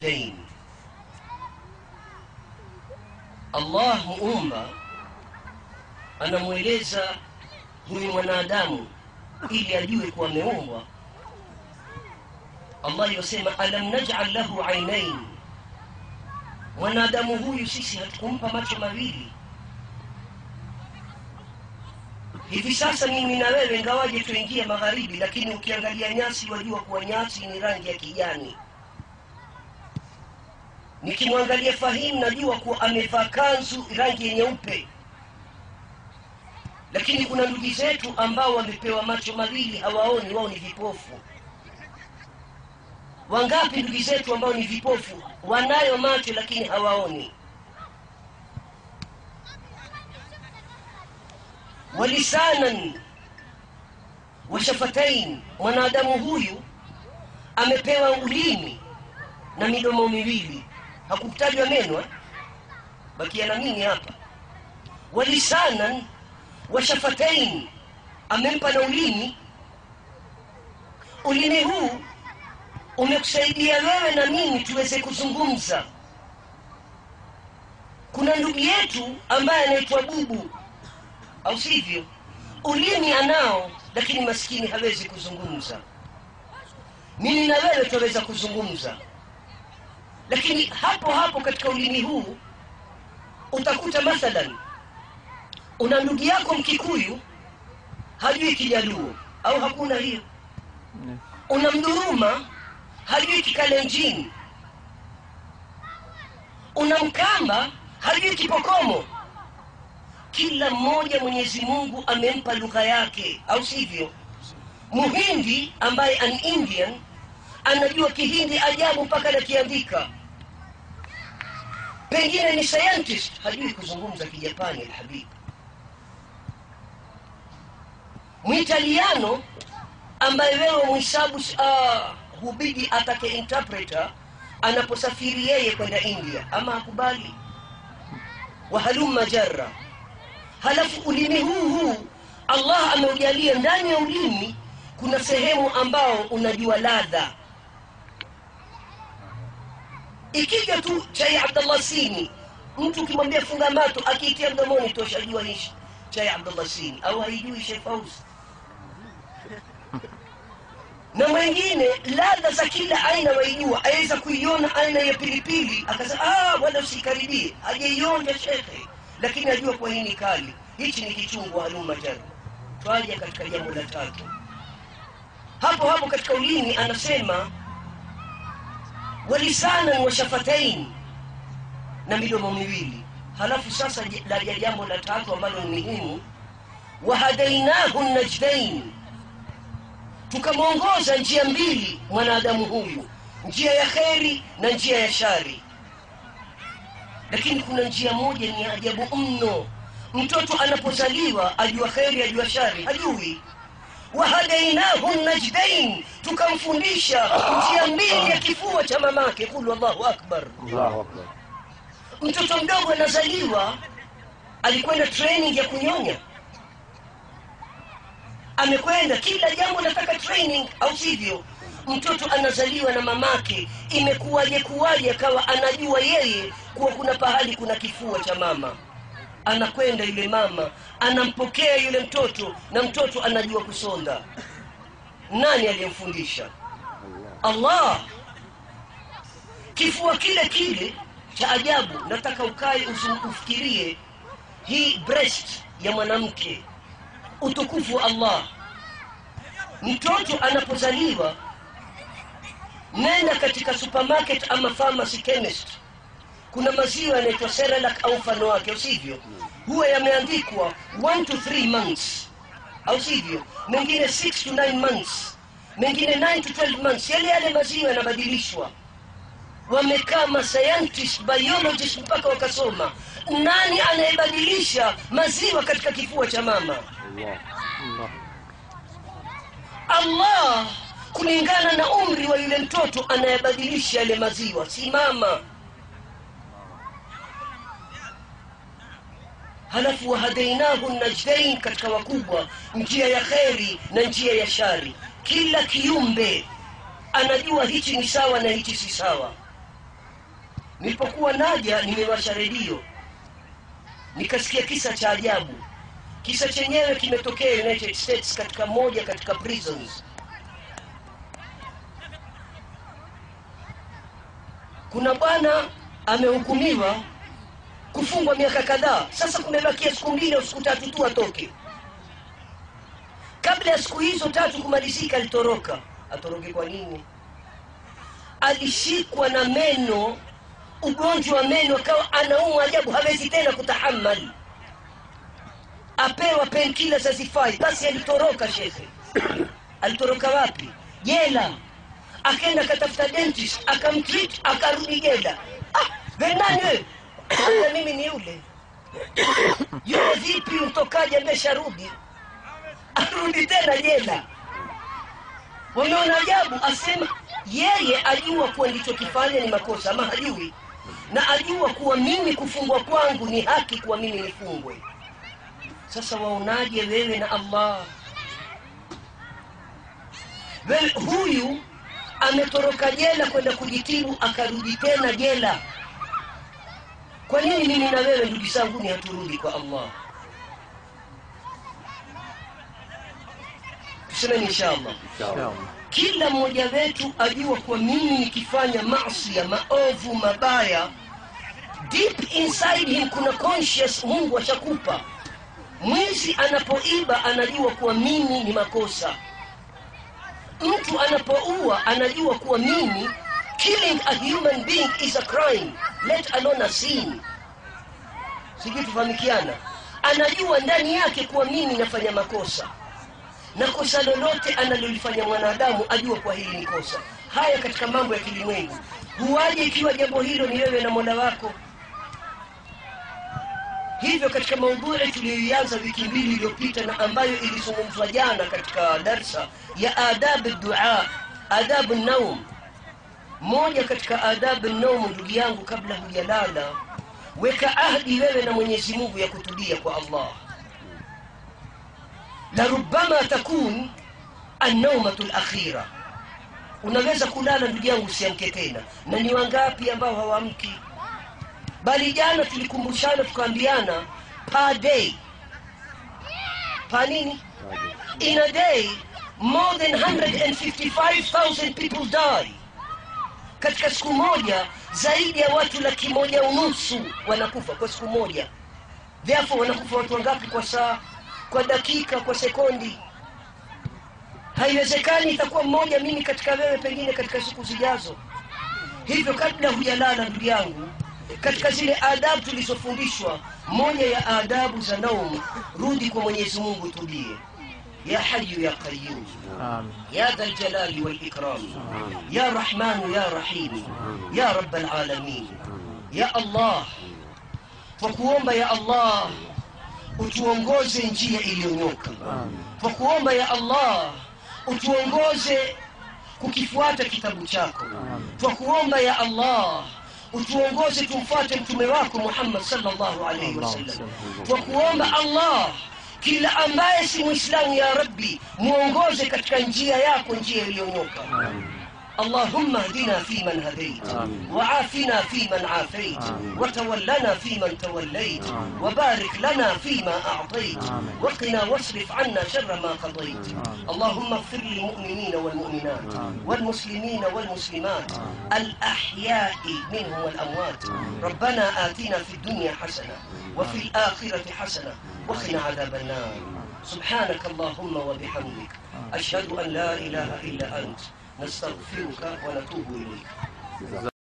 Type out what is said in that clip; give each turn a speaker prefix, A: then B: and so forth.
A: dain allah umma anamweleza huyu mwanadamu ili ajue kuwa ameumbwa allah yosema alam najal lahu ainain mwanadamu huyu sisi hatukumpa macho mawili. Hivi sasa mimi na wewe ngawaje tuingie magharibi lakini ukiangalia nyasi wajua kuwa nyasi ni rangi ya kijani nikimwangalia fahimu najua kuwa amevaa kanzu rangi ya nyeupe. Lakini kuna ndugu zetu ambao wamepewa macho mawili hawaoni wao ni vipofu. Wangapi ndugu zetu ambao ni vipofu? Wanayo macho lakini hawaoni. Walisanan washafatain. Mwanadamu huyu amepewa ulimi na midomo miwili hakutajwa neno eh? bakia na mimi hapa? Walisanan washafatain. Amempa na ulimi. Ulimi huu umekusaidia wewe na mimi tuweze kuzungumza. Kuna ndugu yetu ambaye anaitwa bubu au sivyo? Ulimi anao lakini maskini hawezi kuzungumza. Mimi na wewe twaweza kuzungumza lakini hapo hapo katika ulimi huu utakuta mathalan una ndugu yako mkikuyu hajui kijaluo au hakuna hiyo? Una mduruma hajui kikalenjini una mkamba hajui kipokomo. Kila mmoja mwenyezi mungu amempa lugha yake au sivyo? Muhindi ambaye an indian anajua kihindi ajabu mpaka nakiandika pengine ni scientist hajui kuzungumza kijapani alhabibu mwitaliano ambaye wewe mhisabu uh, hubidi atake interpreter anaposafiri yeye kwenda india. Ama hakubali? Wahalumma jarra halafu ulimi huu huu allah ameujalia ndani ya ulimi kuna sehemu ambao unajua ladha ikija tu chai abdallah sini. Mtu ukimwambia funga mato akiitia mdomoni toshajua hishi chai abdallah sini. Au haijui shefausi na mwengine ladha za kila aina waijua. Aweza kuiona aina ya pilipili. Akasema ah, usikaribie. Hajaionja shekhe lakini ajua kwa hii ni kali. Hichi ni kichungu haluma twaja katika jambo la tatu. Hapo hapo katika ulimi anasema walisanan wa shafatain na midomo miwili. Halafu sasa laja jambo la tatu ambalo ni muhimu. Wahadainahu najdain. Tukamwongoza njia mbili mwanadamu huyu. Njia ya kheri na njia ya shari. Lakini kuna njia moja ni ajabu mno. Mtoto anapozaliwa ajua kheri ajua shari hajui wahadainahu najdain tukamfundisha njia mbili ya kifua cha mamake. Kulu allahu akbar.
B: Allahu akbar.
A: mtoto mdogo anazaliwa alikwenda training ya kunyonya. Amekwenda kila jambo nataka training au sivyo? Mtoto anazaliwa na mamake. Imekuwaje kuwaje akawa anajua yeye kuwa kuna pahali kuna kifua cha mama anakwenda yule mama anampokea yule mtoto na mtoto anajua kusonda nani aliyemfundisha? Allah. Kifua kile kile cha ajabu nataka ukae ufikirie hii breast ya mwanamke. Utukufu wa allah. Mtoto anapozaliwa nenda katika supermarket ama pharmacy chemist kuna maziwa yanaitwa serelak au mfano wake au sivyo? Huwa yameandikwa 1 to 3 months au sivyo? Mengine 6 to 9 months mengine 9 to 12 months. Yale yale maziwa yanabadilishwa. Wamekaa mascientist biologist mpaka wakasoma. Nani anayebadilisha maziwa katika kifua cha mama?
B: Allah. Allah.
A: allah kulingana na umri wa yule mtoto anayebadilisha yale maziwa si mama halafu wahadainahu najdain katika wakubwa njia ya kheri na njia ya shari. Kila kiumbe anajua hichi ni sawa na hichi si sawa. Nilipokuwa naja nimewasha redio. Nikasikia kisa cha ajabu. Kisa chenyewe kimetokea united states katika moja katika prisons. Kuna bwana amehukumiwa kufungwa miaka kadhaa. Sasa kumebakia siku mbili au siku tatu tu atoke. Kabla ya siku hizo tatu kumalizika alitoroka. Atoroke kwa nini? Alishikwa na meno ugonjwa wa meno akawa anaumwa ajabu hawezi tena kutahamali apewa penkila zazifai basi alitoroka shekhe alitoroka wapi? Jela. Akaenda akatafuta dentist akamtreat akarudi jela. Ah, venani wewe mimi ni yule. Yule vipi mtokaji amesharudi arudi tena jela wameona ajabu asema yeye ajua kuwa nilichokifanya ni makosa ama hajui. Na ajua kuwa mimi kufungwa kwangu ni haki kuwa mimi nifungwe. Sasa waonaje wewe na allah? Wewe huyu ametoroka jela kwenda kujitibu akarudi tena jela kwa nini mimi na wewe ndugu zangu ni haturudi kwa allah? Tusemeni inshallah. Kila mmoja wetu ajua kwa mimi nikifanya maasi ya maovu mabaya deep inside him kuna conscious mungu ashakupa. Mwizi anapoiba anajua kuwa mimi ni makosa. Mtu anapoua anajua kuwa mimi killing a human being is a crime let alone a sin sijui tufahamikiana anajua ndani yake kuwa mimi nafanya makosa. Na kosa lolote analolifanya mwanadamu ajua kwa hili ni kosa. Haya katika mambo ya kilimwengu. Huwaje ikiwa jambo hilo ni wewe na mola wako? Hivyo katika maudhui tuliyoianza wiki mbili iliyopita na ambayo ilizungumzwa jana katika darsa ya adabu dua adabu naum moja katika adabu nomo ndugu yangu kabla hujalala weka ahdi wewe na mwenyezi mungu ya kutulia kwa allah. Larubama takun annaumatu lakhira unaweza kulala ndugu yangu usiamke tena. Na ni wangapi ambao hawamki bali jana tulikumbushana tukaambiana pa day. Pa nini? In a day more than 155000 people die katika siku moja zaidi ya watu laki moja unusu wanakufa kwa siku moja. Vyafo wanakufa watu wangapi kwa saa kwa dakika kwa sekondi? Haiwezekani itakuwa mmoja mimi katika wewe pengine katika siku zijazo. Hivyo kabla hujalala ndugu yangu katika zile adabu tulizofundishwa moja ya adabu za naum rudi kwa mwenyezi mungu tulie ya hayu ya qayum
B: Amin.
A: يا ذا الجلال والإكرام يا رحمن يا رحيم يا رب العالمين يا الله twakuomba ya allah utuongoze njia iliyonyoka
B: Amin.
A: twakuomba ya allah utuongoze kukifuata kitabu chako twakuomba ya allah utuongoze tumfuate mtume wako muhammad sallallahu alaihi wasallam twakuomba allah kila ambaye si mwislamu ya rabbi mwongoze katika njia yako njia iliyonyoka اللهم اهدنا فيمن هديت. وعافنا فيمن عافيت. وتولنا فيمن توليت. وبارك لنا فيما أعطيت. وقنا واصرف عنا شر ما قضيت. اللهم اغفر للمؤمنين والمؤمنات. والمسلمين والمسلمات. الأحياء منهم والأموات. ربنا آتنا في الدنيا حسنة وفي الآخرة حسنة وقنا عذاب النار سبحانك اللهم وبحمدك أشهد أن لا إله إلا أنت Mas está frio, o cara olha tudo bonito.